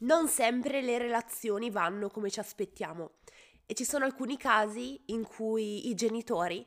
non sempre le relazioni vanno come ci aspettiamo e ci sono alcuni casi in cui i genitori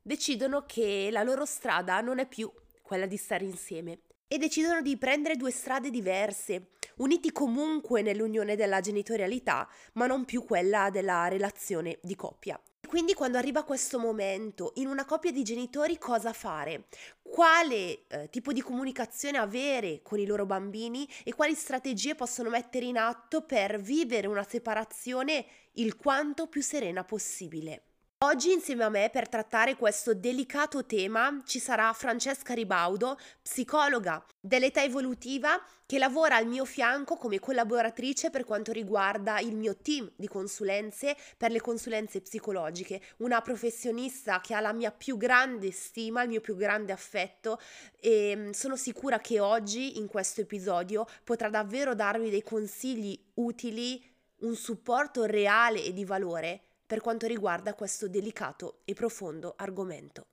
decidono che la loro strada non è più quella di stare insieme e decidono di prendere due strade diverse, uniti comunque nell'unione della genitorialità, ma non più quella della relazione di coppia. Quindi quando arriva questo momento, in una coppia di genitori cosa fare? Quale eh, tipo di comunicazione avere con i loro bambini e quali strategie possono mettere in atto per vivere una separazione il quanto più serena possibile? Oggi insieme a me per trattare questo delicato tema ci sarà Francesca Ribaudo, psicologa dell'età evolutiva che lavora al mio fianco come collaboratrice per quanto riguarda il mio team di consulenze per le consulenze psicologiche, una professionista che ha la mia più grande stima, il mio più grande affetto e mm, sono sicura che oggi in questo episodio potrà davvero darvi dei consigli utili, un supporto reale e di valore per quanto riguarda questo delicato e profondo argomento.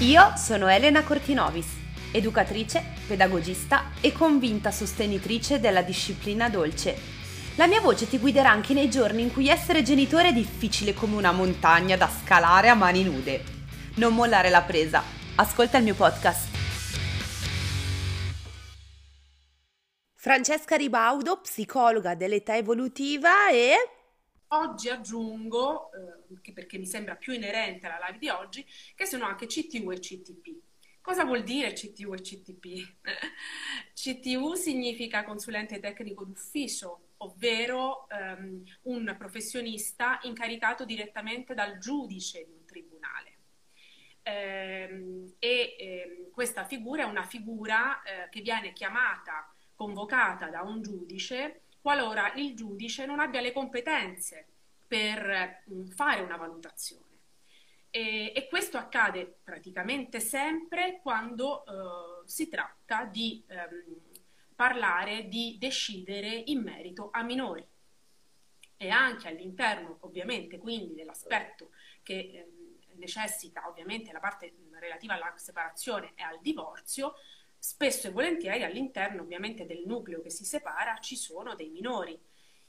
Io sono Elena Cortinovis, educatrice, pedagogista e convinta sostenitrice della disciplina dolce. La mia voce ti guiderà anche nei giorni in cui essere genitore è difficile come una montagna da scalare a mani nude. Non mollare la presa. Ascolta il mio podcast. Francesca Ribaudo, psicologa dell'età evolutiva e... Oggi aggiungo, eh, perché mi sembra più inerente alla live di oggi, che sono anche CTU e CTP. Cosa vuol dire CTU e CTP? CTU significa consulente tecnico d'ufficio, ovvero ehm, un professionista incaricato direttamente dal giudice di un tribunale. Ehm, e ehm, questa figura è una figura eh, che viene chiamata convocata da un giudice qualora il giudice non abbia le competenze per mm, fare una valutazione. E, e questo accade praticamente sempre quando eh, si tratta di ehm, parlare, di decidere in merito a minori. E anche all'interno, ovviamente, quindi dell'aspetto che eh, necessita ovviamente la parte relativa alla separazione e al divorzio, spesso e volentieri all'interno ovviamente del nucleo che si separa ci sono dei minori.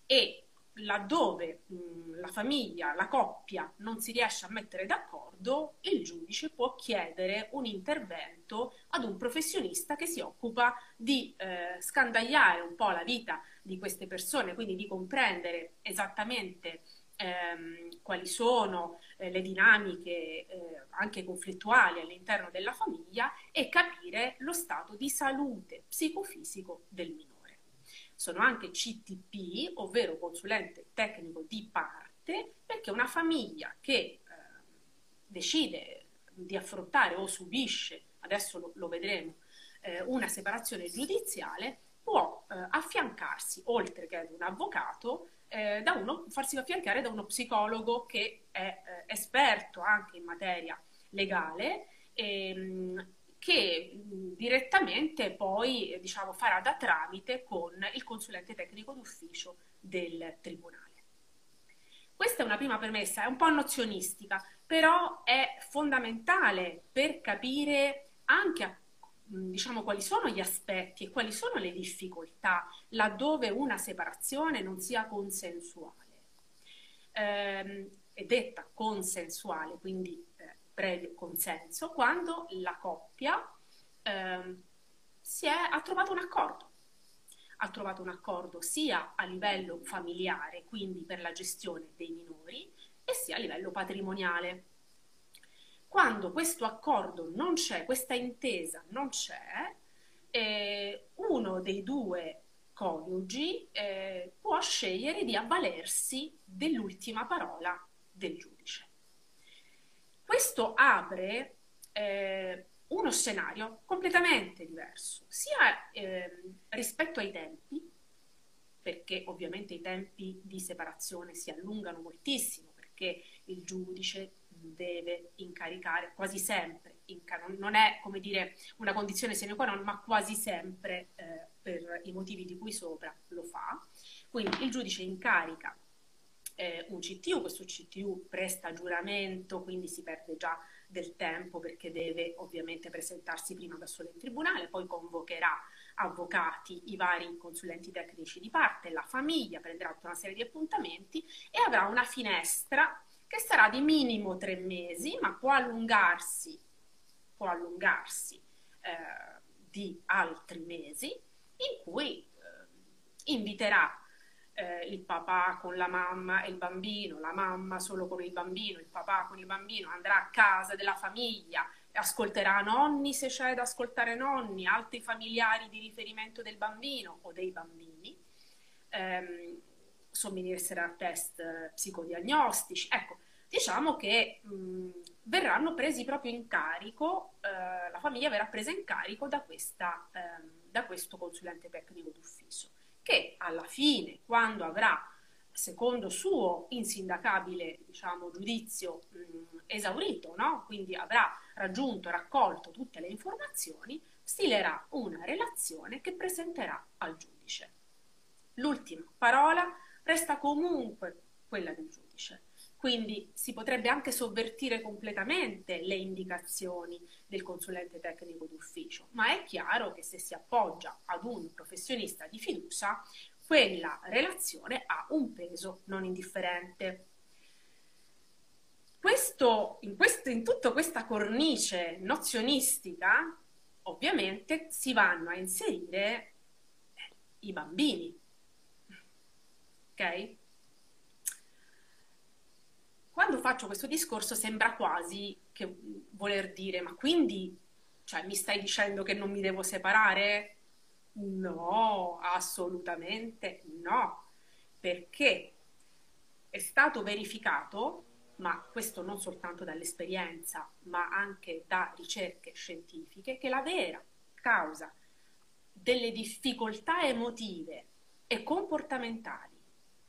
E laddove mh, la famiglia, la coppia non si riesce a mettere d'accordo, il giudice può chiedere un intervento ad un professionista che si occupa di eh, scandagliare un po' la vita di queste persone, quindi di comprendere esattamente ehm, quali sono eh, le dinamiche eh, anche conflittuali all'interno della famiglia e capire lo stato di salute psicofisico del minore. Sono anche CTP, ovvero consulente tecnico di parte, perché una famiglia che eh, decide di affrontare o subisce, adesso lo, lo vedremo, eh, una separazione giudiziale, può eh, affiancarsi, oltre che ad un avvocato, eh, da uno, farsi affiancare da uno psicologo che è eh, esperto anche in materia legale ehm, che direttamente poi diciamo, farà da tramite con il consulente tecnico d'ufficio del tribunale. Questa è una prima premessa, è un po' nozionistica, però è fondamentale per capire anche a diciamo, quali sono gli aspetti e quali sono le difficoltà laddove una separazione non sia consensuale. Eh, è detta consensuale, quindi eh, previo consenso, quando la coppia eh, si è, ha trovato un accordo. Ha trovato un accordo sia a livello familiare, quindi per la gestione dei minori, e sia a livello patrimoniale quando questo accordo non c'è, questa intesa non c'è, eh, uno dei due coniugi eh, può scegliere di avvalersi dell'ultima parola del giudice. Questo apre eh, uno scenario completamente diverso, sia ehm, rispetto ai tempi, perché ovviamente i tempi di separazione si allungano moltissimo, perché il giudice deve incaricare quasi sempre, non è come dire una condizione sine qua non, ma quasi sempre eh, per i motivi di cui sopra lo fa. Quindi il giudice incarica eh, un CTU, questo CTU presta giuramento, quindi si perde già del tempo perché deve ovviamente presentarsi prima da solo in tribunale, poi convocherà avvocati, i vari consulenti tecnici di parte, la famiglia prenderà tutta una serie di appuntamenti e avrà una finestra che sarà di minimo tre mesi, ma può allungarsi, può allungarsi eh, di altri mesi, in cui eh, inviterà eh, il papà con la mamma e il bambino, la mamma solo con il bambino, il papà con il bambino, andrà a casa della famiglia, ascolterà nonni se c'è da ascoltare nonni, altri familiari di riferimento del bambino o dei bambini, ehm, somministrerà test psicodiagnostici. Ecco, diciamo che mh, verranno presi proprio in carico, eh, la famiglia verrà presa in carico da, questa, ehm, da questo consulente tecnico d'ufficio che alla fine, quando avrà, secondo suo insindacabile diciamo, giudizio mh, esaurito, no? quindi avrà raggiunto, raccolto tutte le informazioni, stilerà una relazione che presenterà al giudice. L'ultima parola resta comunque quella del giudice. Quindi si potrebbe anche sovvertire completamente le indicazioni del consulente tecnico d'ufficio, ma è chiaro che se si appoggia ad un professionista di fiducia, quella relazione ha un peso non indifferente. Questo, in, questo, in tutta questa cornice nozionistica, ovviamente si vanno a inserire i bambini. Ok? Quando faccio questo discorso sembra quasi che voler dire, ma quindi cioè, mi stai dicendo che non mi devo separare? No, assolutamente no, perché è stato verificato, ma questo non soltanto dall'esperienza, ma anche da ricerche scientifiche, che la vera causa delle difficoltà emotive e comportamentali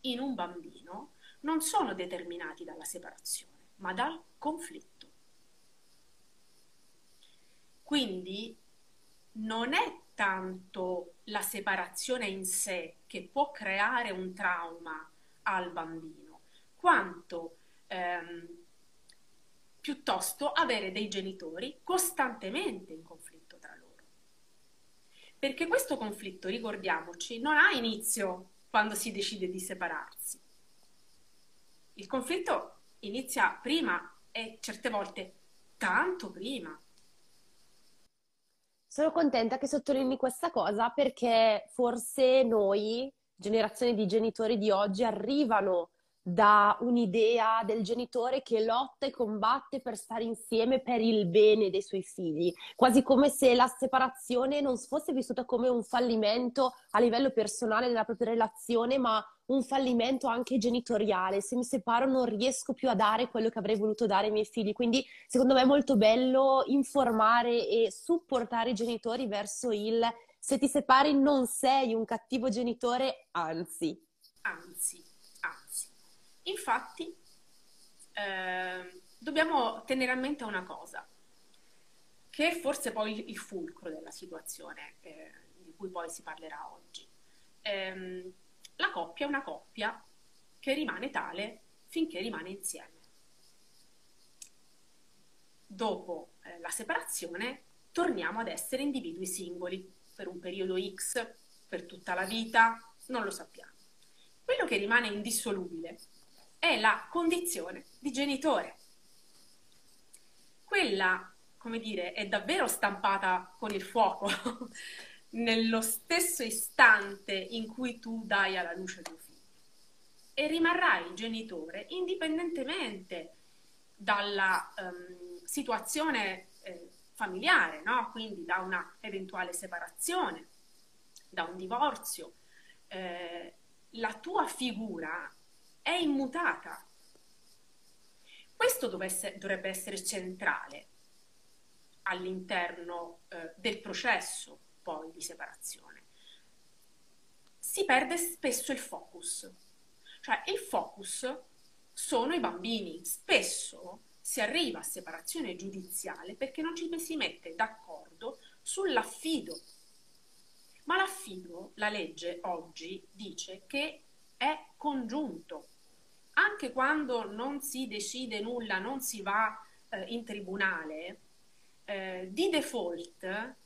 in un bambino non sono determinati dalla separazione, ma dal conflitto. Quindi non è tanto la separazione in sé che può creare un trauma al bambino, quanto ehm, piuttosto avere dei genitori costantemente in conflitto tra loro. Perché questo conflitto, ricordiamoci, non ha inizio quando si decide di separarsi, il conflitto inizia prima e certe volte tanto prima. Sono contenta che sottolinei questa cosa perché forse noi, generazione di genitori di oggi, arrivano da un'idea del genitore che lotta e combatte per stare insieme per il bene dei suoi figli, quasi come se la separazione non fosse vissuta come un fallimento a livello personale nella propria relazione, ma un fallimento anche genitoriale. Se mi separo non riesco più a dare quello che avrei voluto dare ai miei figli. Quindi secondo me è molto bello informare e supportare i genitori verso il se ti separi non sei un cattivo genitore, anzi. Anzi Infatti, eh, dobbiamo tenere a mente una cosa, che è forse poi il fulcro della situazione eh, di cui poi si parlerà oggi. Eh, la coppia è una coppia che rimane tale finché rimane insieme. Dopo eh, la separazione torniamo ad essere individui singoli per un periodo X, per tutta la vita, non lo sappiamo. Quello che rimane indissolubile è la condizione di genitore. Quella, come dire, è davvero stampata con il fuoco nello stesso istante in cui tu dai alla luce tuo figlio. E rimarrai genitore indipendentemente dalla um, situazione eh, familiare, no? quindi da una eventuale separazione, da un divorzio. Eh, la tua figura è immutata. Questo dovrebbe essere centrale all'interno eh, del processo poi di separazione. Si perde spesso il focus, cioè il focus sono i bambini. Spesso si arriva a separazione giudiziale perché non ci si mette d'accordo sull'affido. Ma l'affido, la legge oggi dice che è congiunto, anche quando non si decide nulla, non si va eh, in tribunale, eh, di default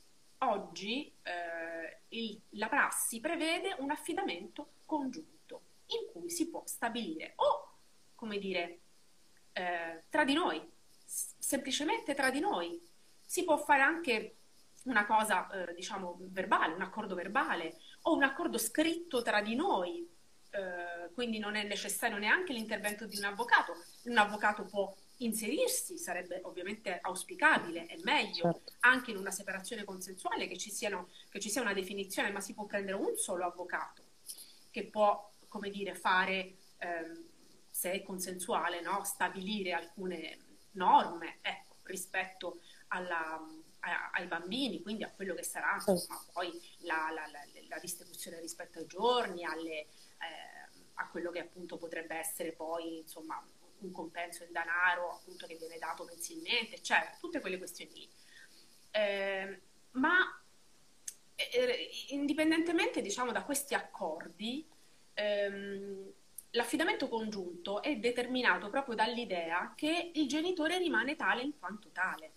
oggi eh, il, la prassi prevede un affidamento congiunto in cui si può stabilire o, come dire, eh, tra di noi, semplicemente tra di noi. Si può fare anche una cosa, eh, diciamo, verbale, un accordo verbale o un accordo scritto tra di noi, eh, quindi non è necessario neanche l'intervento di un avvocato. Un avvocato può inserirsi, sarebbe ovviamente auspicabile, è meglio certo. anche in una separazione consensuale che ci, siano, che ci sia una definizione, ma si può prendere un solo avvocato che può, come dire, fare, ehm, se è consensuale, no? stabilire alcune norme ecco, rispetto alla, a, ai bambini, quindi a quello che sarà insomma, poi la, la, la, la, distribuzione rispetto ai giorni, alle, eh, a quello che appunto potrebbe essere poi insomma, un compenso in denaro appunto che viene dato mensilmente, eccetera, tutte quelle questioni lì. Eh, ma indipendentemente diciamo da questi accordi, ehm, l'affidamento congiunto è determinato proprio dall'idea che il genitore rimane tale in quanto tale.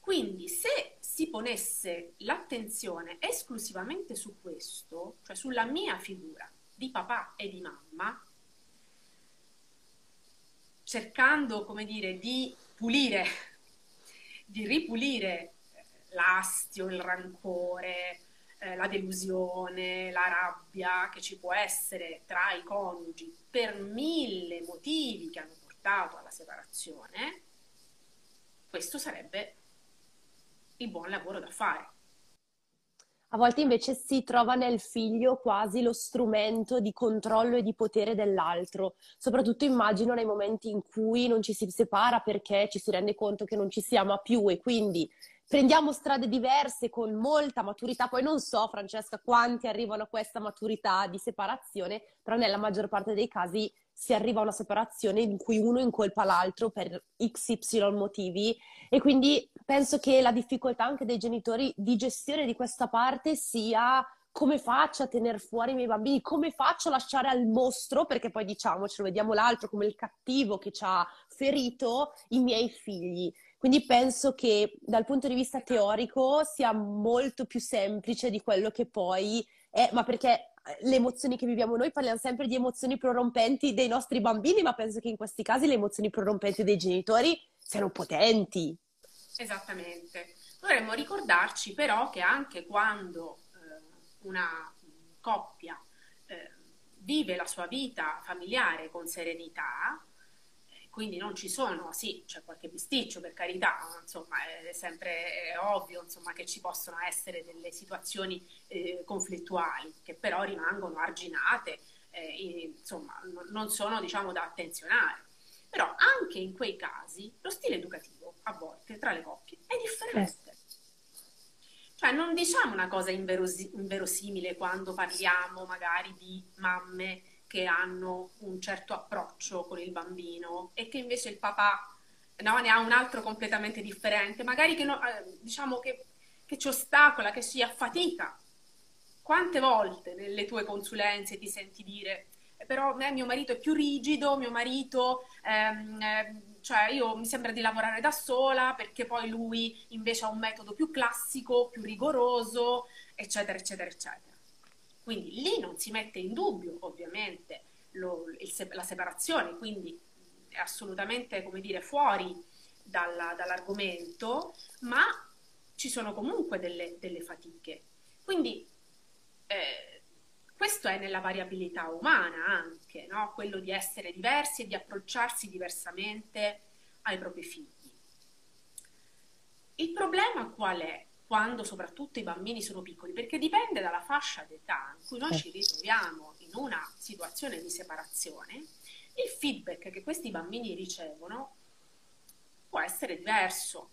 Quindi se si ponesse l'attenzione esclusivamente su questo, cioè sulla mia figura di papà e di mamma, cercando, come dire, di pulire, di ripulire l'astio, il rancore, eh, la delusione, la rabbia che ci può essere tra i coniugi per mille motivi che hanno portato alla separazione, questo sarebbe il buon lavoro da fare. A volte invece si trova nel figlio quasi lo strumento di controllo e di potere dell'altro, soprattutto immagino nei momenti in cui non ci si separa perché ci si rende conto che non ci si ama più e quindi prendiamo strade diverse con molta maturità. Poi non so, Francesca, quanti arrivano a questa maturità di separazione, però nella maggior parte dei casi si arriva a una separazione in cui uno incolpa l'altro per XY motivi e quindi penso che la difficoltà anche dei genitori di gestione di questa parte sia come faccio a tenere fuori i miei bambini, come faccio a lasciare al mostro, perché poi diciamocelo, vediamo l'altro come il cattivo che ci ha ferito i miei figli. Quindi penso che dal punto di vista teorico sia molto più semplice di quello che poi è, ma perché le emozioni che viviamo noi, parliamo sempre di emozioni prorompenti dei nostri bambini, ma penso che in questi casi le emozioni prorompenti dei genitori siano potenti. Esattamente. Dovremmo ricordarci però che anche quando eh, una coppia eh, vive la sua vita familiare con serenità, quindi non ci sono, sì, c'è qualche bisticcio per carità, insomma è sempre è ovvio insomma, che ci possono essere delle situazioni eh, conflittuali che però rimangono arginate, eh, insomma non sono diciamo da attenzionare. Però anche in quei casi lo stile educativo a volte tra le coppie è differente. Cioè non diciamo una cosa inverosi- inverosimile quando parliamo magari di mamme che hanno un certo approccio con il bambino e che invece il papà no, ne ha un altro completamente differente, magari che, no, eh, diciamo che, che ci ostacola, che si affatica. Quante volte nelle tue consulenze ti senti dire eh, però eh, mio marito è più rigido, mio marito, ehm, eh, cioè io mi sembra di lavorare da sola perché poi lui invece ha un metodo più classico, più rigoroso, eccetera, eccetera, eccetera. Quindi lì non si mette in dubbio ovviamente lo, il, la separazione, quindi è assolutamente come dire, fuori dalla, dall'argomento, ma ci sono comunque delle, delle fatiche. Quindi eh, questo è nella variabilità umana anche, no? quello di essere diversi e di approcciarsi diversamente ai propri figli. Il problema qual è? Quando soprattutto i bambini sono piccoli, perché dipende dalla fascia d'età in cui noi ci ritroviamo in una situazione di separazione, il feedback che questi bambini ricevono può essere diverso.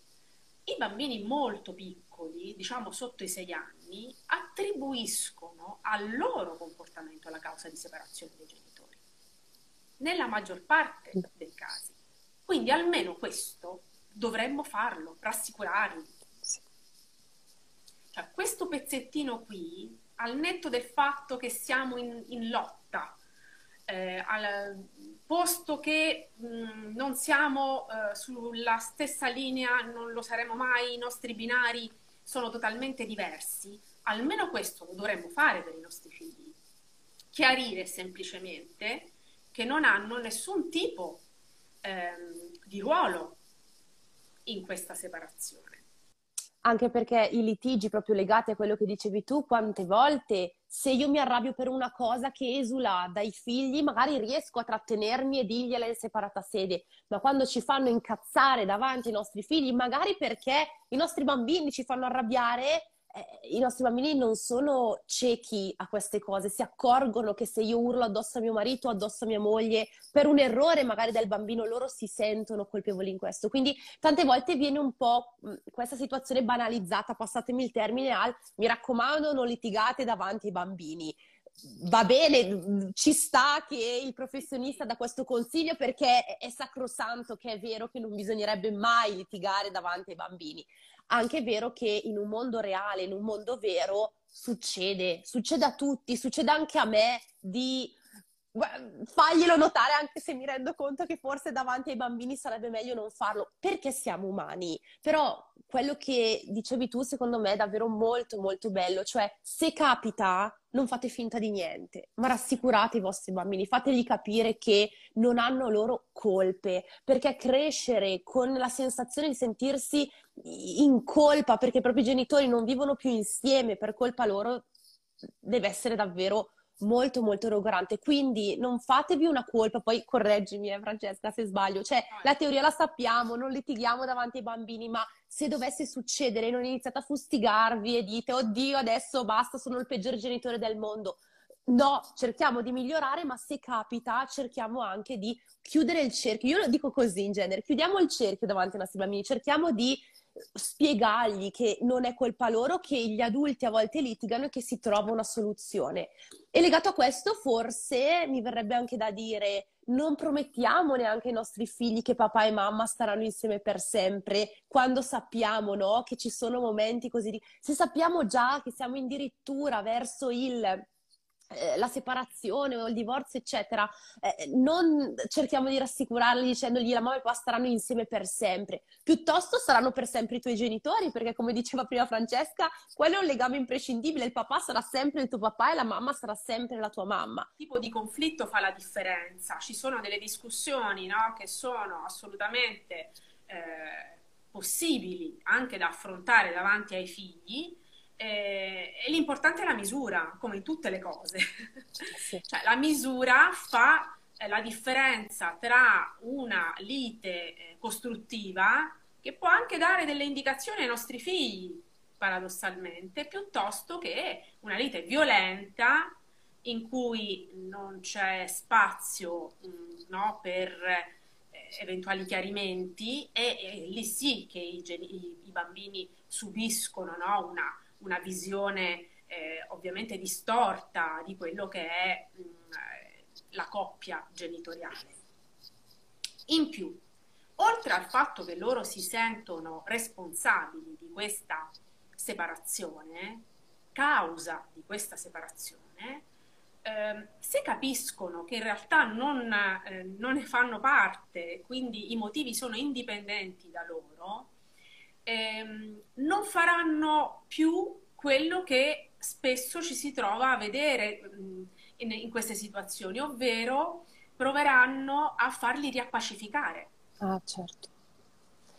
I bambini molto piccoli, diciamo sotto i sei anni, attribuiscono al loro comportamento la causa di separazione dei genitori, nella maggior parte dei casi. Quindi almeno questo dovremmo farlo, rassicurarli, cioè, questo pezzettino qui, al netto del fatto che siamo in, in lotta, eh, al, posto che mh, non siamo eh, sulla stessa linea, non lo saremo mai, i nostri binari sono totalmente diversi, almeno questo lo dovremmo fare per i nostri figli. Chiarire semplicemente che non hanno nessun tipo ehm, di ruolo in questa separazione anche perché i litigi proprio legati a quello che dicevi tu, quante volte se io mi arrabbio per una cosa che esula dai figli, magari riesco a trattenermi e dirgliela in separata sede, ma quando ci fanno incazzare davanti ai nostri figli, magari perché i nostri bambini ci fanno arrabbiare, eh, i nostri bambini non sono ciechi a queste cose, si accorgono che se io urlo addosso a mio marito, addosso a mia moglie, per un errore magari del bambino, loro si sentono colpevoli in questo. Quindi tante volte viene un po' questa situazione banalizzata, passatemi il termine al mi raccomando non litigate davanti ai bambini va bene, ci sta che il professionista dà questo consiglio perché è sacrosanto che è vero che non bisognerebbe mai litigare davanti ai bambini anche è vero che in un mondo reale, in un mondo vero, succede, succede a tutti, succede anche a me di faglielo notare anche se mi rendo conto che forse davanti ai bambini sarebbe meglio non farlo perché siamo umani. Però quello che dicevi tu secondo me è davvero molto molto bello. Cioè se capita non fate finta di niente ma rassicurate i vostri bambini fategli capire che non hanno loro colpe perché crescere con la sensazione di sentirsi in colpa perché i propri genitori non vivono più insieme per colpa loro deve essere davvero molto molto logorante quindi non fatevi una colpa poi correggimi eh, Francesca se sbaglio. Cioè la teoria la sappiamo non litighiamo davanti ai bambini ma se dovesse succedere non iniziate a fustigarvi e dite oddio adesso basta sono il peggiore genitore del mondo. No cerchiamo di migliorare ma se capita cerchiamo anche di chiudere il cerchio. Io lo dico così in genere chiudiamo il cerchio davanti ai nostri bambini cerchiamo di spiegargli che non è colpa loro, che gli adulti a volte litigano e che si trova una soluzione. E legato a questo, forse mi verrebbe anche da dire: non promettiamo neanche ai nostri figli che papà e mamma staranno insieme per sempre, quando sappiamo no, che ci sono momenti così. Di... Se sappiamo già che siamo addirittura verso il eh, la separazione o il divorzio, eccetera, eh, non cerchiamo di rassicurarli dicendogli la mamma e papà staranno insieme per sempre, piuttosto saranno per sempre i tuoi genitori, perché come diceva prima Francesca, quello è un legame imprescindibile, il papà sarà sempre il tuo papà e la mamma sarà sempre la tua mamma. Il tipo di conflitto fa la differenza, ci sono delle discussioni no, che sono assolutamente eh, possibili anche da affrontare davanti ai figli, eh, e l'importante è la misura, come in tutte le cose. Sì. cioè, la misura fa eh, la differenza tra una lite eh, costruttiva, che può anche dare delle indicazioni ai nostri figli, paradossalmente, piuttosto che una lite violenta in cui non c'è spazio mm, no, per eh, eventuali chiarimenti e, e, lì sì che i, i, i bambini subiscono no, una una visione eh, ovviamente distorta di quello che è mh, la coppia genitoriale. In più, oltre al fatto che loro si sentono responsabili di questa separazione, causa di questa separazione, eh, se capiscono che in realtà non, eh, non, ne fanno parte, quindi i motivi sono indipendenti da loro, ehm, non faranno più quello che spesso ci si trova a vedere mm, in, in queste situazioni, ovvero proveranno a farli riappacificare. Ah, certo.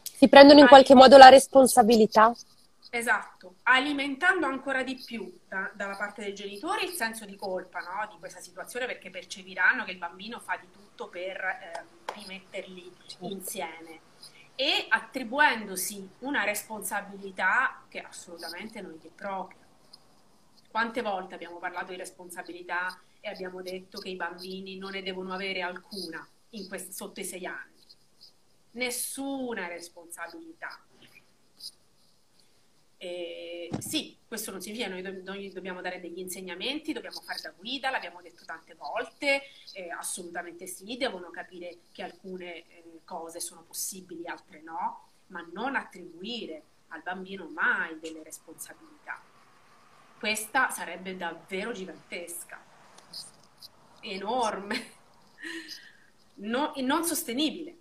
Si prendono in qualche modo la responsabilità. Esatto, alimentando ancora di più da, dalla parte dei genitori il senso di colpa no? di questa situazione perché percepiranno che il bambino fa di tutto per eh, rimetterli certo. insieme e attribuendosi una responsabilità che assolutamente non gli è propria. Quante volte abbiamo parlato di responsabilità e abbiamo detto che i bambini non ne devono avere alcuna quest- sotto i sei anni? Nessuna responsabilità. E sì, questo non significa noi, do- noi dobbiamo dare degli insegnamenti, dobbiamo fare da guida, l'abbiamo detto tante volte, eh, assolutamente sì, devono capire che alcune eh, cose sono possibili, altre no, ma non attribuire al bambino mai delle responsabilità. Questa sarebbe davvero gigantesca, enorme, no, non sostenibile.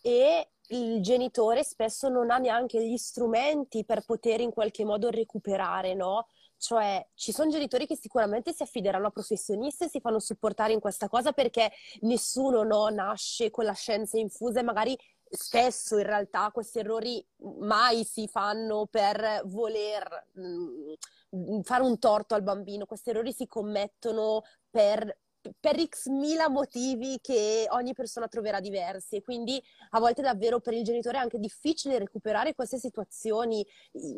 E il genitore spesso non ha neanche gli strumenti per poter in qualche modo recuperare, no? Cioè, ci sono genitori che sicuramente si affideranno a professionisti e si fanno supportare in questa cosa perché nessuno no, nasce con la scienza infusa e magari spesso in realtà questi errori mai si fanno per voler mh, mm, fare un torto al bambino, questi errori si commettono per per x mila motivi che ogni persona troverà diversi e quindi a volte davvero per il genitore è anche difficile recuperare queste situazioni.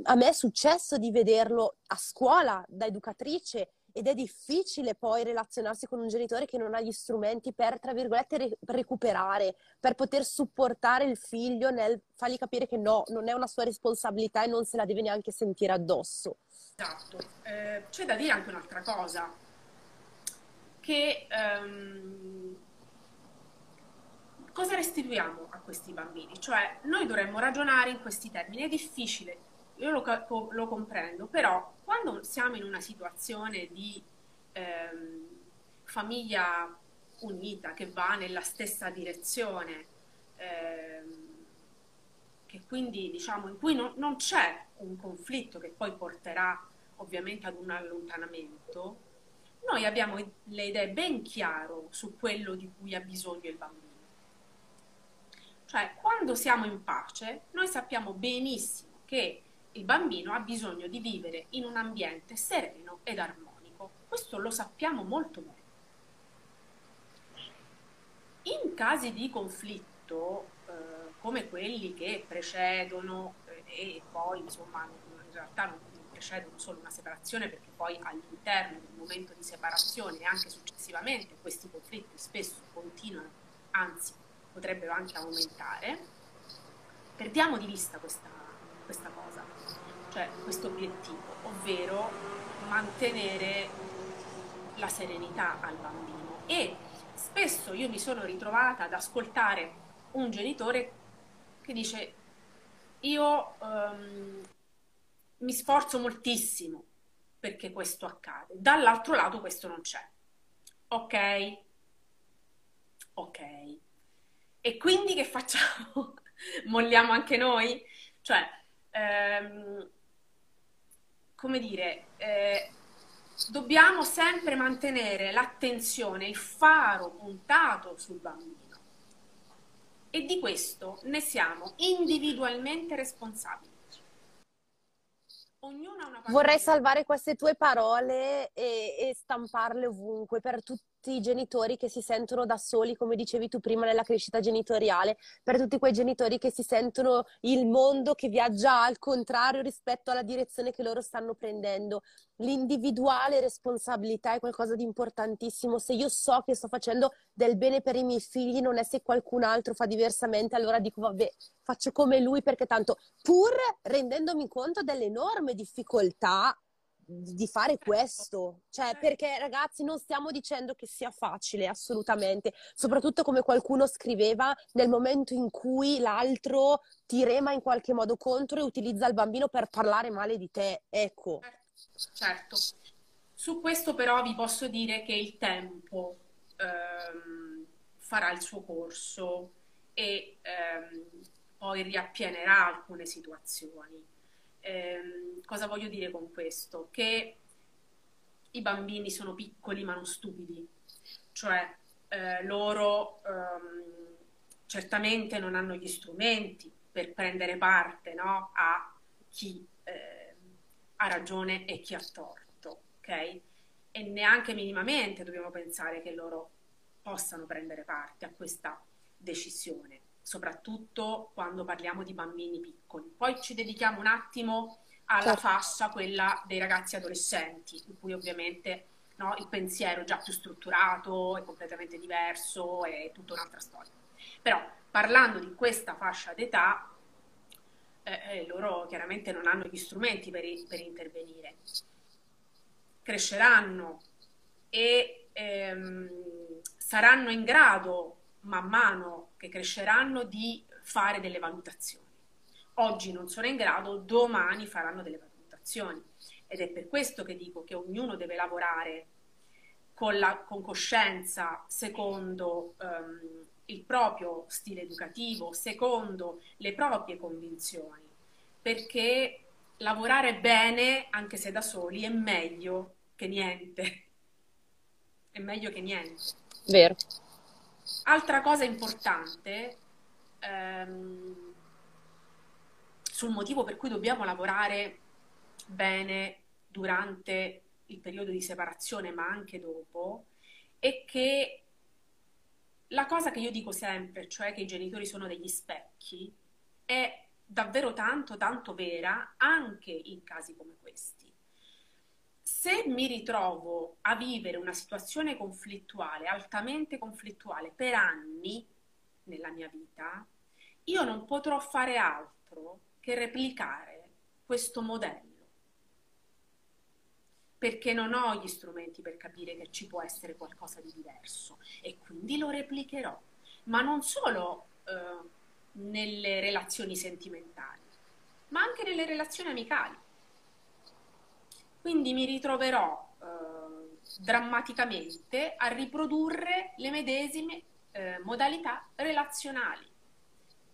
A me è successo di vederlo a scuola da educatrice ed è difficile poi relazionarsi con un genitore che non ha gli strumenti per, tra virgolette, re- recuperare, per poter supportare il figlio nel fargli capire che no, non è una sua responsabilità e non se la deve neanche sentire addosso. Esatto, eh, c'è da dire anche un'altra cosa, che um, cosa restituiamo a questi bambini? Cioè, noi dovremmo ragionare in questi termini, è difficile, io lo, lo comprendo, però quando siamo in una situazione di ehm, famiglia unita che va nella stessa direzione, ehm, che quindi diciamo in cui non, non c'è un conflitto che poi porterà ovviamente ad un allontanamento, noi abbiamo le idee ben chiaro su quello di cui ha bisogno il bambino. Cioè, quando siamo in pace, noi sappiamo benissimo che il bambino ha bisogno di vivere in un ambiente sereno ed armonico. Questo lo sappiamo molto bene. In casi di conflitto, eh, come quelli che precedono eh, e poi, insomma, in realtà non precedono solo una separazione perché poi all'interno del momento di separazione e anche successivamente questi conflitti spesso continuano, anzi potrebbero anche aumentare, perdiamo di vista questa, questa cosa, cioè questo obiettivo, ovvero mantenere la serenità al bambino. E spesso io mi sono ritrovata ad ascoltare un genitore che dice io um, mi sforzo moltissimo perché questo accade. Dall'altro lato questo non c'è. Ok? Ok. E quindi che facciamo? Molliamo anche noi? Cioè, ehm, come dire, eh, dobbiamo sempre mantenere l'attenzione, il faro puntato sul bambino. E di questo ne siamo individualmente responsabili. Vorrei salvare queste tue parole e, e, stamparle ovunque per tutti i genitori che si sentono da soli, come dicevi tu prima, nella crescita genitoriale, per tutti quei genitori che si sentono il mondo che viaggia al contrario rispetto alla direzione che loro stanno prendendo. L'individuale responsabilità è qualcosa di importantissimo. Se io so che sto facendo del bene per i miei figli, non è se qualcun altro fa diversamente, allora dico vabbè, faccio come lui perché tanto, pur rendendomi conto delle enormi difficoltà di fare questo. Cioè, perché ragazzi, non stiamo dicendo che sia facile, assolutamente. Soprattutto come qualcuno scriveva, nel momento in cui l'altro ti rema in qualche modo contro e utilizza il bambino per parlare male di te. Ecco. Certo. Su questo però vi posso dire che il tempo ehm, farà il suo corso e ehm, poi riappienerà alcune situazioni Ehm, cosa voglio dire con questo? Che i bambini sono piccoli ma non stupidi, cioè eh, loro ehm, certamente non hanno gli strumenti per prendere parte no, a chi eh, ha ragione e chi ha torto, ok? E neanche minimamente dobbiamo pensare che loro possano prendere parte a questa decisione soprattutto quando parliamo di bambini piccoli. Poi ci dedichiamo un attimo alla certo. fascia, quella dei ragazzi adolescenti, in cui ovviamente no, il pensiero è già più strutturato, è completamente diverso, è tutta un'altra storia. Però parlando di questa fascia d'età, eh, eh, loro chiaramente non hanno gli strumenti per, per intervenire. Cresceranno e ehm, saranno in grado man mano che cresceranno di fare delle valutazioni. Oggi non sono in grado, domani faranno delle valutazioni. Ed è per questo che dico che ognuno deve lavorare con, la, con coscienza secondo um, il proprio stile educativo, secondo le proprie convinzioni, perché lavorare bene, anche se da soli, è meglio che niente. È meglio che niente. Vero. Altra cosa importante, ehm, sul motivo per cui dobbiamo lavorare bene durante il periodo di separazione, ma anche dopo, è che la cosa che io dico sempre, cioè che i genitori sono degli specchi, è davvero tanto, tanto vera anche in casi come questi. Se mi ritrovo a vivere una situazione conflittuale, altamente conflittuale, per anni nella mia vita, io non potrò fare altro che replicare questo modello perché non ho gli strumenti per capire che ci può essere qualcosa di diverso e quindi lo replicherò, ma non solo eh, nelle relazioni sentimentali, ma anche nelle relazioni amicali. Quindi mi ritroverò eh, drammaticamente a riprodurre le medesime eh, modalità relazionali,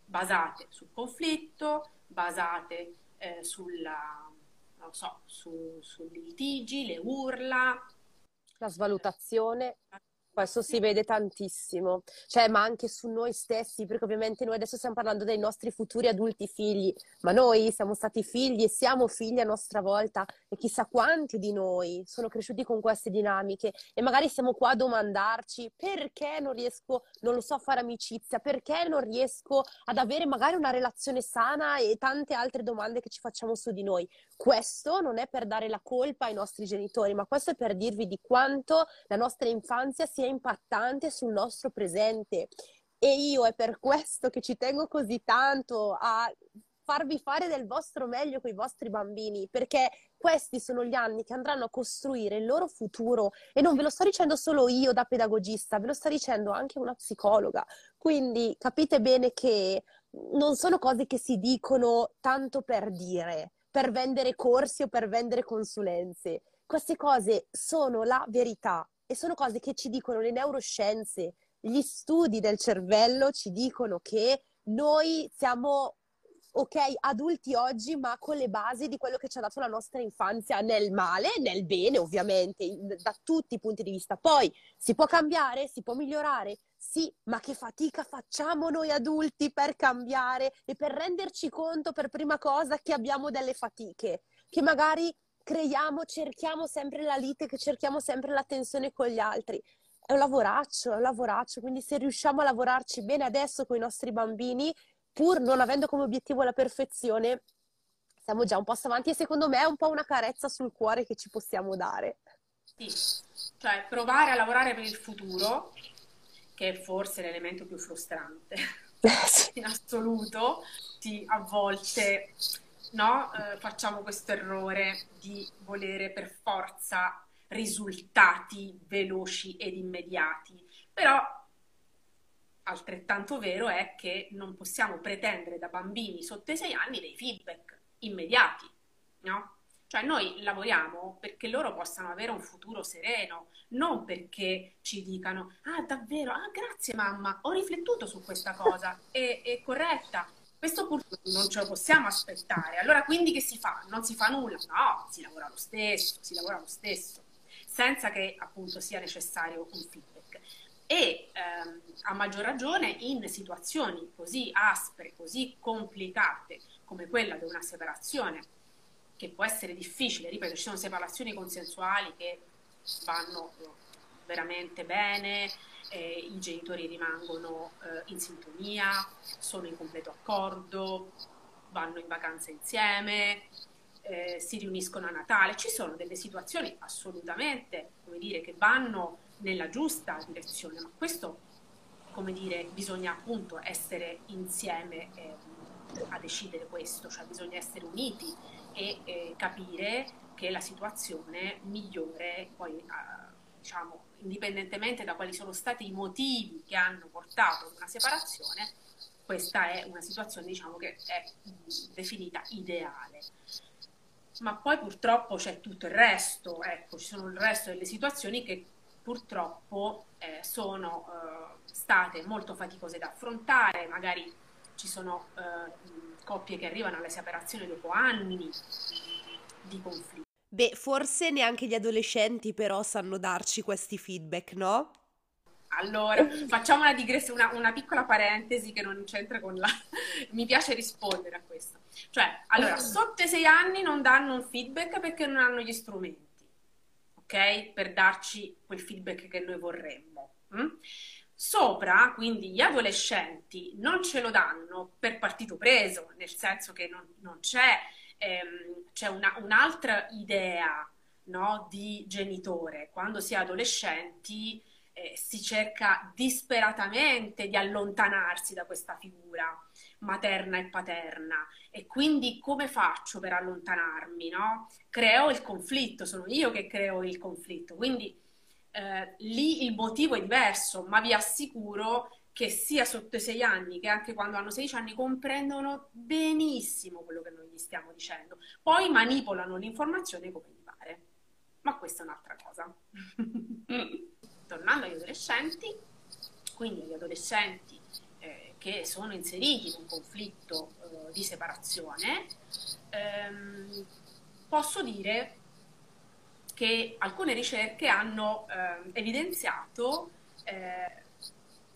basate sul conflitto, basate eh, sulla so, su, sui litigi, le urla. La svalutazione. Questo si vede tantissimo, cioè, ma anche su noi stessi, perché ovviamente noi adesso stiamo parlando dei nostri futuri adulti figli, ma noi siamo stati figli e siamo figli a nostra volta e chissà quanti di noi sono cresciuti con queste dinamiche. E magari siamo qua a domandarci perché non riesco, non lo so, a fare amicizia, perché non riesco ad avere magari una relazione sana e tante altre domande che ci facciamo su di noi. Questo non è per dare la colpa ai nostri genitori, ma questo è per dirvi di quanto la nostra infanzia sia impattante sul nostro presente. E io è per questo che ci tengo così tanto a farvi fare del vostro meglio con i vostri bambini, perché questi sono gli anni che andranno a costruire il loro futuro e non ve lo sto dicendo solo io da pedagogista, ve lo sta dicendo anche una psicologa. Quindi capite bene che non sono cose che si dicono tanto per dire per vendere corsi o per vendere consulenze. Queste cose sono la verità e sono cose che ci dicono le neuroscienze, gli studi del cervello ci dicono che noi siamo ok, adulti oggi, ma con le basi di quello che ci ha dato la nostra infanzia, nel male, nel bene, ovviamente, da tutti i punti di vista. Poi si può cambiare, si può migliorare, sì, ma che fatica facciamo noi adulti per cambiare e per renderci conto per prima cosa che abbiamo delle fatiche, che magari creiamo, cerchiamo sempre la lite, che cerchiamo sempre la tensione con gli altri. È un lavoraccio, è un lavoraccio, quindi se riusciamo a lavorarci bene adesso con i nostri bambini, pur non avendo come obiettivo la perfezione, siamo già un passo avanti e secondo me è un po' una carezza sul cuore che ci possiamo dare. Sì, cioè provare a lavorare per il futuro, che è forse l'elemento più frustrante in assoluto, sì, a volte no, eh, facciamo questo errore di volere per forza risultati veloci ed immediati, però altrettanto vero è che non possiamo pretendere da bambini sotto i sei anni dei feedback immediati, no? Cioè noi lavoriamo perché loro possano avere un futuro sereno, non perché ci dicano, ah davvero, ah grazie mamma, ho riflettuto su questa cosa, è, è corretta. Questo purtroppo non ce lo possiamo aspettare. Allora quindi che si fa? Non si fa nulla? No, si lavora lo stesso, si lavora lo stesso, senza che appunto sia necessario un feedback e ehm, a maggior ragione in situazioni così aspre, così complicate come quella di una separazione, che può essere difficile, ripeto, ci sono separazioni consensuali che vanno veramente bene, eh, i genitori rimangono eh, in sintonia, sono in completo accordo, vanno in vacanza insieme, eh, si riuniscono a Natale, ci sono delle situazioni assolutamente, come dire, che vanno nella giusta direzione, ma questo, come dire, bisogna appunto essere insieme eh, a decidere questo, cioè bisogna essere uniti e eh, capire che la situazione migliore, poi eh, diciamo, indipendentemente da quali sono stati i motivi che hanno portato ad una separazione, questa è una situazione diciamo, che è definita ideale. Ma poi purtroppo c'è tutto il resto, ecco, ci sono il resto delle situazioni che purtroppo eh, sono eh, state molto faticose da affrontare, magari ci sono eh, coppie che arrivano alla separazione dopo anni di conflitto. Beh, forse neanche gli adolescenti però sanno darci questi feedback, no? Allora, facciamo una digressione, una, una, piccola parentesi che non c'entra con la... Mi piace rispondere a questo. Cioè, allora, sotto i sei anni non danno un feedback perché non hanno gli strumenti, ok? Per darci quel feedback che noi vorremmo. Hm? Sopra, quindi gli adolescenti non ce lo danno per partito preso, nel senso che non, non c'è, ehm, c'è una, un'altra idea no, di genitore. Quando si è adolescenti eh, si cerca disperatamente di allontanarsi da questa figura materna e paterna e quindi come faccio per allontanarmi? No? Creo il conflitto, sono io che creo il conflitto, quindi eh, lì il motivo è diverso, ma vi assicuro che sia sotto i sei anni che anche quando hanno 16 anni comprendono benissimo quello che noi gli stiamo dicendo. Poi manipolano l'informazione come gli pare. Ma questa è un'altra cosa. Tornando agli adolescenti, quindi gli adolescenti eh, che sono inseriti in un conflitto eh, di separazione, ehm, posso dire che alcune ricerche hanno eh, evidenziato, eh,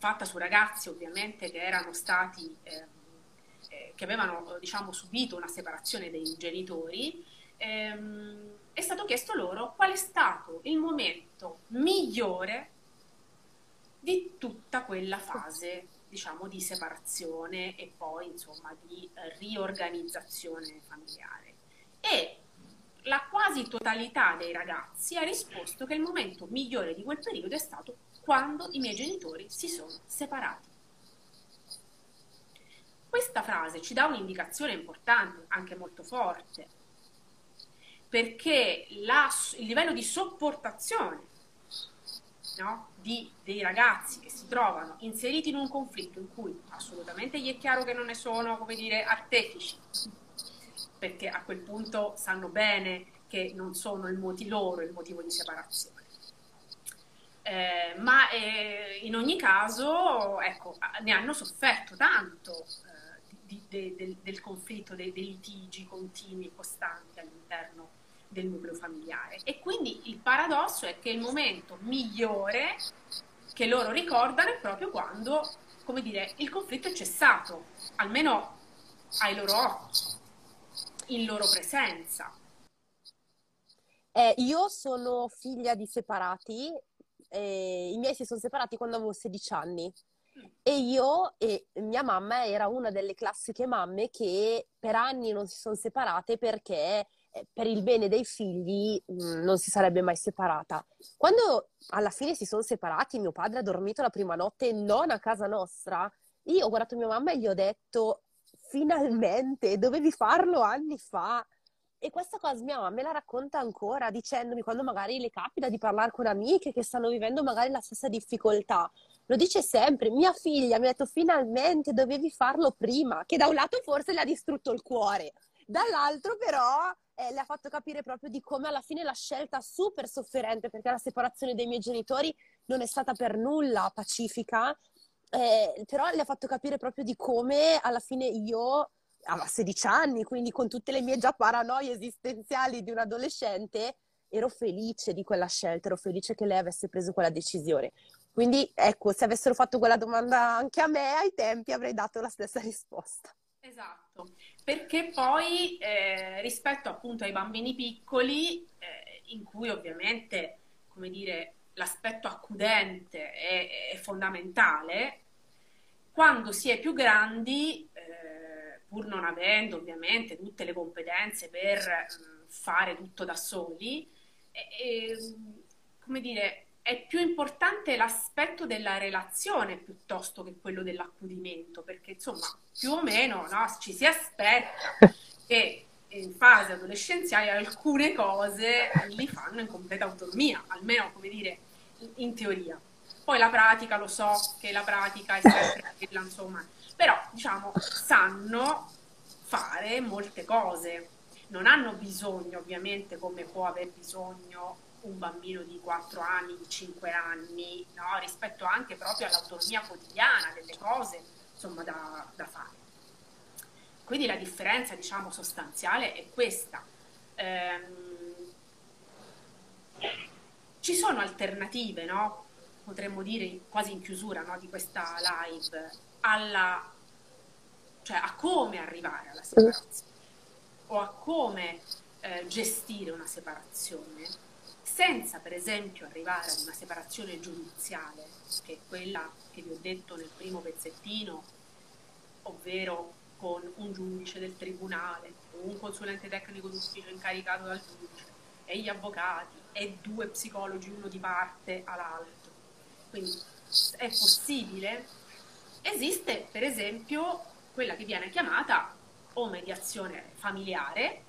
fatta su ragazzi ovviamente che erano stati, eh, eh che avevano diciamo, subito una separazione dei genitori, ehm, è stato chiesto loro qual è stato il momento migliore di tutta quella fase diciamo di separazione e poi insomma di riorganizzazione familiare. E la quasi totalità dei ragazzi ha risposto che il momento migliore di quel periodo è stato quando i miei genitori si sono separati. Questa frase ci dà un'indicazione importante, anche molto forte, perché la, il livello di sopportazione no, di, dei ragazzi che si trovano inseriti in un conflitto in cui assolutamente gli è chiaro che non ne sono, come dire, artefici, perché a quel punto sanno bene che non sono il motivo loro il motivo di separazione. Eh, ma eh, in ogni caso, ecco, ne hanno sofferto tanto eh, di, de, de, del conflitto, dei, dei litigi continui e costanti all'interno del nucleo familiare. E quindi il paradosso è che il momento migliore che loro ricordano è proprio quando, come dire, il conflitto è cessato, almeno ai loro occhi in loro presenza. Eh, io sono figlia di separati, eh, i miei si sono separati quando avevo 16 anni e io e mia mamma era una delle classiche mamme che per anni non si sono separate perché eh, per il bene dei figli mm, non si sarebbe mai separata. Quando alla fine si sono separati, mio padre ha dormito la prima notte non a casa nostra, io ho guardato mia mamma e gli ho detto finalmente, dovevi farlo anni fa. E questa cosa mia mamma me la racconta ancora dicendomi quando magari le capita di parlare con amiche che stanno vivendo magari la stessa difficoltà. Lo dice sempre, mia figlia mi ha detto finalmente dovevi farlo prima, che da un lato forse le ha distrutto il cuore, dall'altro però eh, le ha fatto capire proprio di come alla fine la scelta super sofferente, perché la separazione dei miei genitori non è stata per nulla pacifica, eh, però le ha fatto capire proprio di come alla fine io, a 16 anni, quindi con tutte le mie già paranoie esistenziali di un adolescente, ero felice di quella scelta, ero felice che lei avesse preso quella decisione. Quindi ecco, se avessero fatto quella domanda anche a me ai tempi avrei dato la stessa risposta. Esatto, perché poi eh, rispetto appunto ai bambini piccoli, eh, in cui ovviamente, come dire, l'aspetto accudente è, è fondamentale, quando si è più grandi, eh, pur non avendo ovviamente tutte le competenze per mh, mm, fare tutto da soli, è, come dire, è più importante l'aspetto della relazione piuttosto che quello dell'accudimento, perché insomma più o meno no, ci si aspetta che in fase adolescenziale alcune cose li fanno in completa autonomia, almeno come dire in teoria. Poi la pratica, lo so che la pratica è sempre quella, insomma, però diciamo sanno fare molte cose. Non hanno bisogno, ovviamente, come può aver bisogno un bambino di 4 anni, di 5 anni, no? rispetto anche proprio all'autonomia quotidiana delle cose insomma, da, da fare. Quindi la differenza diciamo, sostanziale è questa. Ehm, ci sono alternative, no? Potremmo dire quasi in chiusura no? di questa live, alla, cioè a come arrivare alla separazione o a come eh, gestire una separazione senza per esempio arrivare ad una separazione giudiziale, che è quella che vi ho detto nel primo pezzettino, ovvero con un giudice del tribunale un consulente tecnico d'ufficio incaricato dal giudice e gli avvocati e due psicologi, uno di parte all'altro. Quindi è possibile. Esiste per esempio quella che viene chiamata o mediazione familiare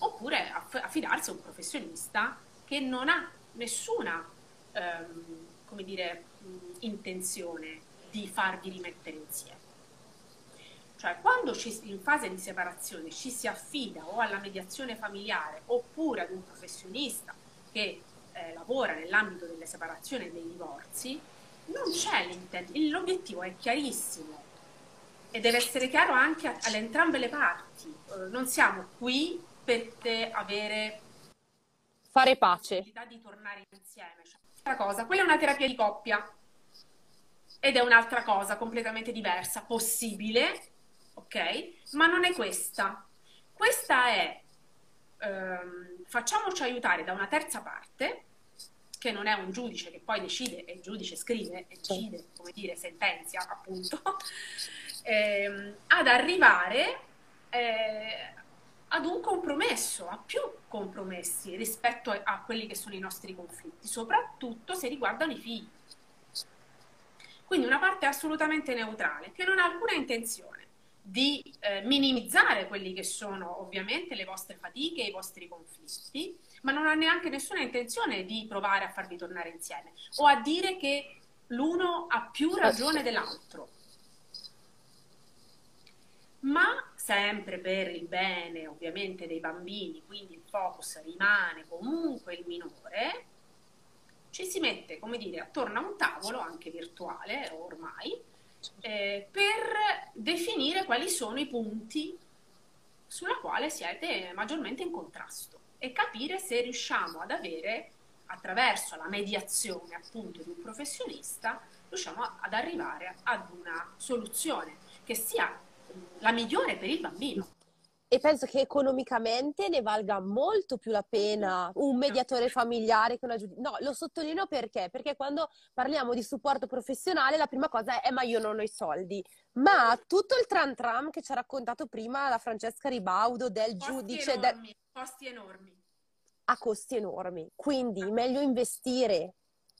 oppure affidarsi a un professionista che non ha nessuna ehm, come dire, intenzione di farvi rimettere insieme. Cioè, quando ci, in fase di separazione ci si affida o alla mediazione familiare oppure ad un professionista che eh, lavora nell'ambito delle separazioni e dei divorzi, non c'è l'intento, l'obiettivo è chiarissimo e deve essere chiaro anche alle entrambe le parti. Eh, non siamo qui per avere fare pace di tornare insieme. Cioè, cosa, quella è una terapia di coppia ed è un'altra cosa completamente diversa, possibile, ok? Ma non è questa. Questa è ehm, facciamoci aiutare da una terza parte, che non è un giudice che poi decide, e il giudice scrive e decide, come dire, sentenzia appunto, ehm, ad arrivare eh, ad un compromesso, a più compromessi rispetto a, a quelli che sono i nostri conflitti, soprattutto se riguardano i figli. Quindi una parte assolutamente neutrale, che non ha alcuna intenzione di eh, minimizzare quelli che sono ovviamente le vostre fatiche i vostri conflitti, ma non ha neanche nessuna intenzione di provare a farvi tornare insieme o a dire che l'uno ha più ragione dell'altro. Ma sempre per il bene ovviamente dei bambini, quindi il focus rimane comunque il minore, ci si mette, come dire, attorno a un tavolo, anche virtuale ormai, eh, per definire quali sono i punti sulla quale siete maggiormente in contrasto e capire se riusciamo ad avere, attraverso la mediazione appunto di un professionista, riusciamo ad arrivare ad una soluzione che sia la migliore per il bambino e penso che economicamente ne valga molto più la pena un mediatore familiare che una giudice. No, lo sottolineo perché? Perché quando parliamo di supporto professionale la prima cosa è ma io non ho i soldi. Ma tutto il tram tram che ci ha raccontato prima la Francesca Ribaudo del costi giudice... Enormi, del... Costi enormi. A costi enormi. Quindi meglio investire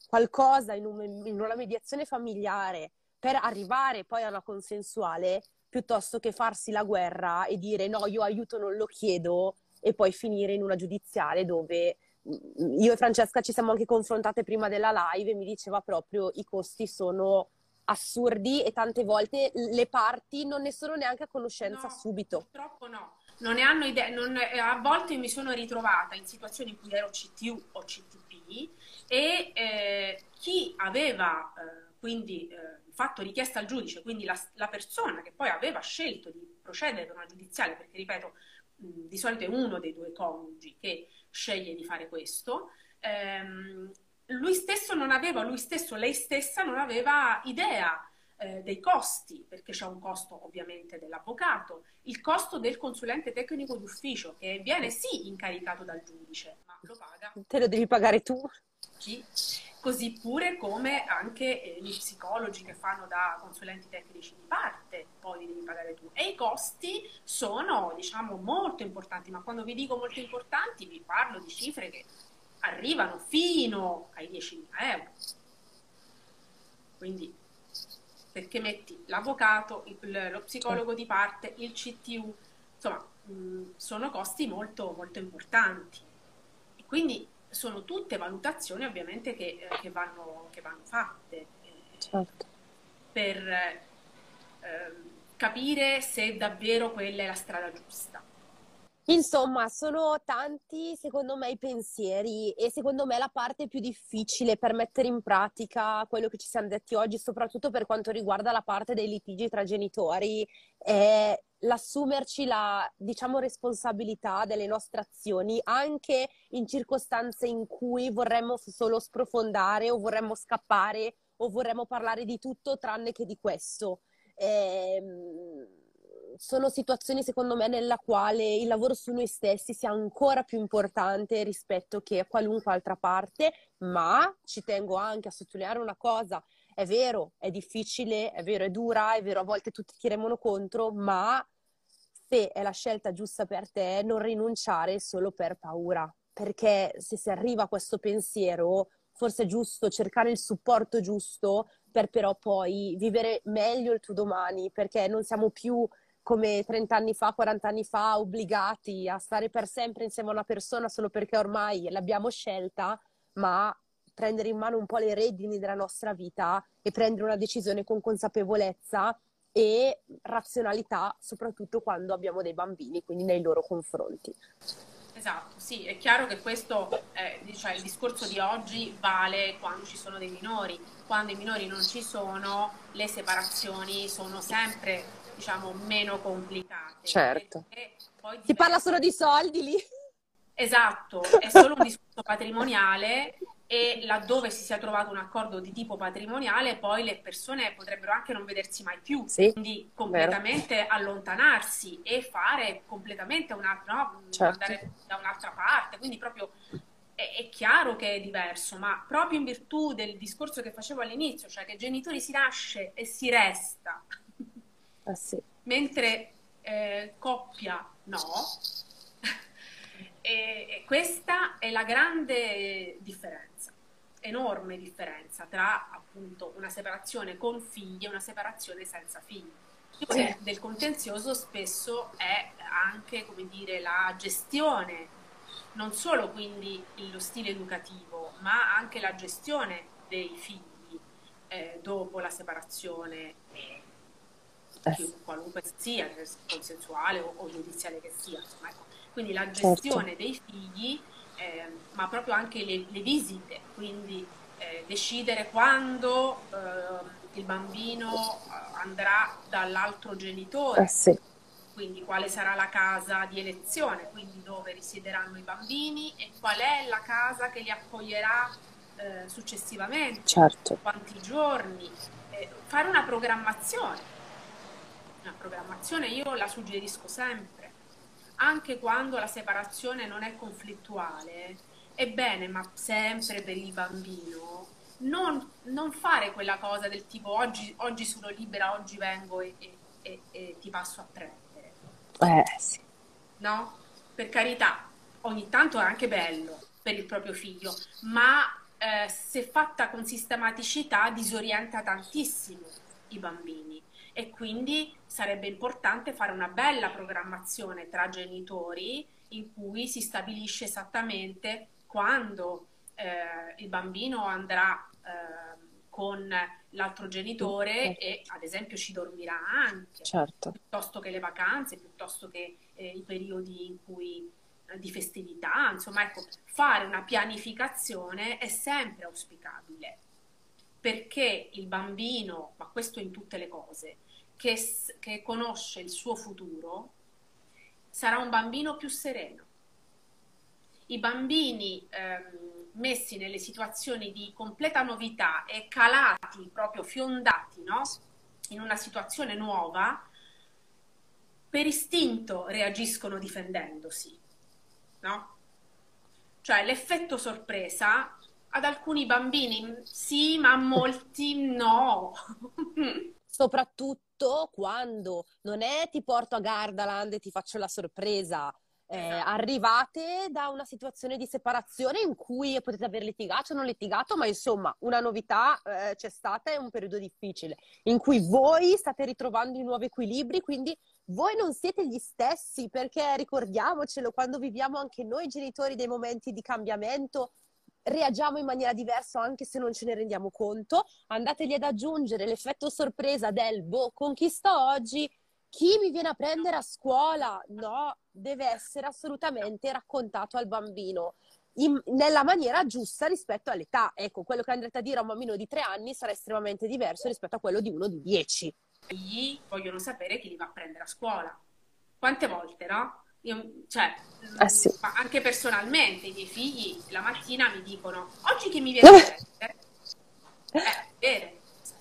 qualcosa in, un, in una mediazione familiare per arrivare poi a una consensuale piuttosto che farsi la guerra e dire no, io aiuto non lo chiedo e poi finire in una giudiziale dove mm, io e Francesca ci siamo anche confrontate prima della live e mi diceva proprio i costi sono assurdi e tante volte le parti non ne sono neanche a conoscenza no, subito. Purtroppo no, non ne hanno idea, non, a volte mi sono ritrovata in situazioni in cui ero CTU o CTP e eh, chi aveva eh, quindi eh, fatto richiesta al giudice, quindi la, la, persona che poi aveva scelto di procedere per una giudiziale, perché ripeto, mh, di solito è uno dei due coniugi che sceglie di fare questo, ehm, lui stesso non aveva, lui stesso, lei stessa non aveva idea eh, dei costi, perché c'è un costo ovviamente dell'avvocato, il costo del consulente tecnico d'ufficio che viene sì incaricato dal giudice, ma lo paga. Te lo devi pagare tu? Sì così pure come anche eh, gli psicologi che fanno da consulenti tecnici di parte, poi li devi pagare tu. E i costi sono, diciamo, molto importanti, ma quando vi dico molto importanti vi parlo di cifre che arrivano fino ai 10.000 euro. Quindi, perché metti l'avvocato, il, lo psicologo di parte, il CTU, insomma, mh, sono costi molto, molto importanti. E quindi sono tutte valutazioni ovviamente che, eh, che, vanno, che vanno, fatte certo. per eh, capire se davvero quella è la strada giusta. Insomma, sono tanti, secondo me, i pensieri e secondo me la parte più difficile per mettere in pratica quello che ci siamo detti oggi, soprattutto per quanto riguarda la parte dei litigi tra genitori, è l'assumerci la, diciamo, responsabilità delle nostre azioni anche in circostanze in cui vorremmo solo sprofondare o vorremmo scappare o vorremmo parlare di tutto tranne che di questo. Ehm sono situazioni secondo me nella quale il lavoro su noi stessi sia ancora più importante rispetto che a qualunque altra parte, ma ci tengo anche a sottolineare una cosa, è vero, è difficile, è vero, è dura, è vero, a volte tutti ti remono contro, ma se è la scelta giusta per te, non rinunciare solo per paura, perché se si arriva a questo pensiero, forse è giusto cercare il supporto giusto per però poi vivere meglio il tuo domani, perché non siamo più come 30 anni fa, 40 anni fa, obbligati a stare per sempre insieme a una persona solo perché ormai l'abbiamo scelta, ma prendere in mano un po' le redini della nostra vita e prendere una decisione con consapevolezza e razionalità, soprattutto quando abbiamo dei bambini, quindi nei loro confronti. Esatto, sì, è chiaro che questo, eh, cioè, il discorso di oggi vale quando ci sono dei minori, quando i minori non ci sono, le separazioni sono sempre diciamo, meno complicate. Certo. Si parla solo di soldi lì. Esatto, è solo un discorso patrimoniale e laddove si sia trovato un accordo di tipo patrimoniale poi le persone potrebbero anche non vedersi mai più, sì, quindi completamente vero. allontanarsi e fare completamente un'altra, no? certo. andare da un'altra parte, quindi proprio è, è, chiaro che è diverso, ma proprio in virtù del discorso che facevo all'inizio, cioè che genitori si nasce e si resta, Ah, sì. Mentre eh, coppia no. E, e questa è la grande differenza, enorme differenza tra appunto una separazione con figli e una separazione senza figli. Sì. Del contenzioso spesso è anche, come dire, la gestione, non solo quindi lo stile educativo, ma anche la gestione dei figli eh, dopo la separazione eh. qualunque sia, consensuale o, o, giudiziale che sia. Insomma, ecco. Quindi la certo. gestione certo. dei figli, eh, ma proprio anche le, le visite, quindi eh, decidere quando eh, il bambino eh, andrà dall'altro genitore. Eh, sì. Quindi quale sarà la casa di elezione, quindi dove risiederanno i bambini e qual è la casa che li accoglierà eh, successivamente, certo. quanti giorni, fare una programmazione una programmazione io la suggerisco sempre, anche quando la separazione non è conflittuale, è bene, ma sempre per il bambino, non, non fare quella cosa del tipo oggi, oggi sono libera, oggi vengo e, e, e, e ti passo a prendere. Eh sì. No? Per carità, ogni tanto è anche bello per il proprio figlio, ma eh, se fatta con sistematicità disorienta tantissimo i bambini e quindi sarebbe importante fare una bella programmazione tra genitori in cui si stabilisce esattamente quando eh, il bambino andrà eh, con l'altro genitore e ad esempio ci dormirà anche, certo. piuttosto che le vacanze, piuttosto che eh, i periodi in cui eh, di festività, insomma, ecco, fare una pianificazione è sempre auspicabile perché il bambino, ma questo in tutte le cose, che, che conosce il suo futuro sarà un bambino più sereno. I bambini ehm, messi nelle situazioni di completa novità e calati, proprio fiondati, no? in una situazione nuova, per istinto reagiscono difendendosi, no? Cioè l'effetto sorpresa ad alcuni bambini sì, ma a molti no. soprattutto quando non è ti porto a Gardaland e ti faccio la sorpresa. Eh, esatto. arrivate da una situazione di separazione in cui potete aver litigato o non litigato, ma insomma una novità eh, c'è stata, è un periodo difficile in cui voi state ritrovando i nuovi equilibri, quindi voi non siete gli stessi perché ricordiamocelo, quando viviamo anche noi genitori dei momenti di cambiamento, reagiamo in maniera diversa anche se non ce ne rendiamo conto. Andategli ad aggiungere l'effetto sorpresa del boh, con chi sto oggi? chi mi viene a prendere a scuola? No, deve essere assolutamente raccontato al bambino. In, nella maniera giusta rispetto all'età. Ecco, quello che andrete a dire a un bambino di tre anni sarà estremamente diverso rispetto a quello di uno di dieci. Gli vogliono sapere chi li va a prendere a scuola. Quante volte, no? Io, cioè, eh sì. anche personalmente, i miei figli la mattina mi dicono: Oggi chi mi viene a prendere? Eh, bene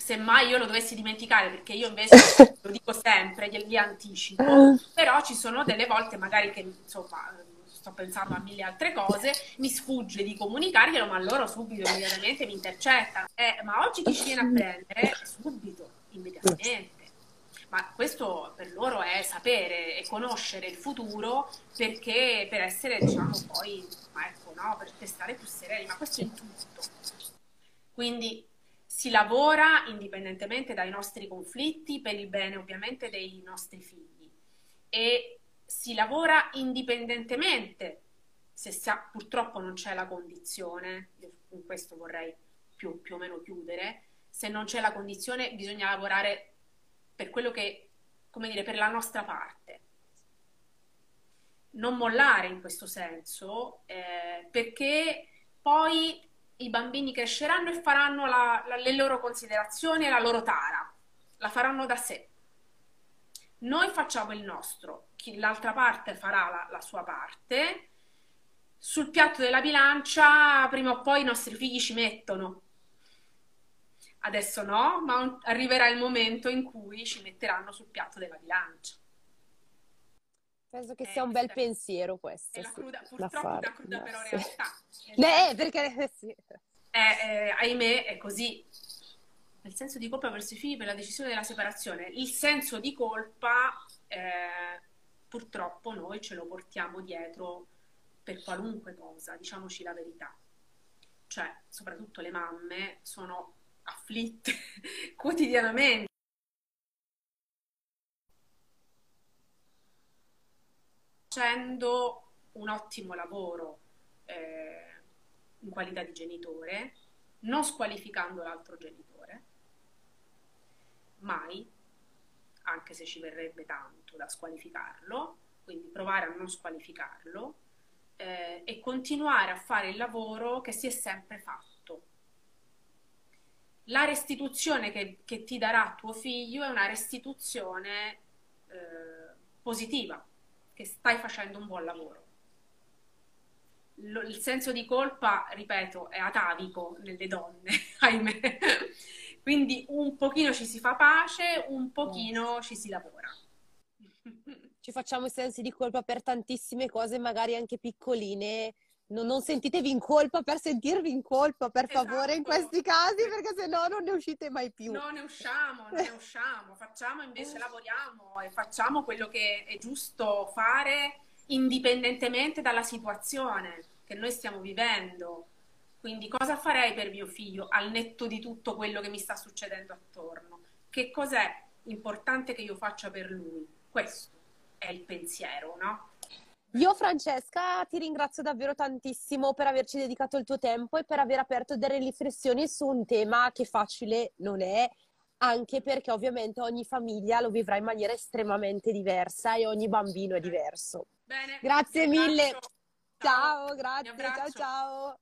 semmai io lo dovessi dimenticare, perché io invece lo dico sempre, gli anticipo, però ci sono delle volte magari che insomma sto pensando a mille altre cose, mi sfugge di comunicarglielo, ma loro subito, immediatamente mi intercettano. Eh, ma oggi chi ci viene a prendere? Subito, immediatamente. Ma questo per loro è sapere e conoscere il futuro perché per essere, diciamo, poi, ma ecco, no, per stare più sereni, ma questo in tutto. Quindi si lavora indipendentemente dai nostri conflitti per il bene ovviamente dei nostri figli e si lavora indipendentemente se sa, purtroppo non c'è la condizione, io con questo vorrei più, più o meno chiudere, se non c'è la condizione bisogna lavorare per quello che, come dire, per la nostra parte. Non mollare in questo senso, eh, perché poi i bambini cresceranno e faranno la, la, le loro considerazioni e la loro tara, la faranno da sé. Noi facciamo il nostro, chi, l'altra parte farà la, la sua parte. Sul piatto della bilancia, prima o poi i nostri figli ci mettono. Adesso no, ma arriverà il momento in cui ci metteranno sul piatto della bilancia. Penso che eh, sia un bel pensiero questo. È la cruda, sì, purtroppo una cruda però sì. realtà. Eh, perché sì. Eh, eh, ahimè, è così. Il senso di colpa verso i figli per la decisione della separazione. Il senso di colpa, eh, purtroppo, noi ce lo portiamo dietro per qualunque cosa, diciamoci la verità. Cioè, soprattutto le mamme sono afflitte quotidianamente facendo un ottimo lavoro eh, in qualità di genitore, non squalificando l'altro genitore, mai, anche se ci verrebbe tanto da squalificarlo, quindi provare a non squalificarlo eh, e continuare a fare il lavoro che si è sempre fatto. La restituzione che, che ti darà tuo figlio è una restituzione eh, positiva, che stai facendo un buon lavoro. Lo, il senso di colpa, ripeto, è atavico nelle donne, ahimè. Quindi un pochino ci si fa pace, un pochino ci si lavora. Ci facciamo i sensi di colpa per tantissime cose, magari anche piccoline, non, non, sentitevi in colpa per sentirvi in colpa, per esatto. favore, in questi casi, perché se no non ne uscite mai più. Non ne usciamo, non ne usciamo, facciamo invece, lavoriamo e facciamo quello che è giusto fare indipendentemente dalla situazione che noi stiamo vivendo. Quindi cosa farei per mio figlio al netto di tutto quello che mi sta succedendo attorno? Che cos'è importante che io faccia per lui? Questo è il pensiero, no? Io Francesca ti ringrazio davvero tantissimo per averci dedicato il tuo tempo e per aver aperto delle riflessioni su un tema che facile non è, anche perché ovviamente ogni famiglia lo vivrà in maniera estremamente diversa e ogni bambino è diverso. Bene, grazie mille. Ciao, ciao grazie, ciao ciao.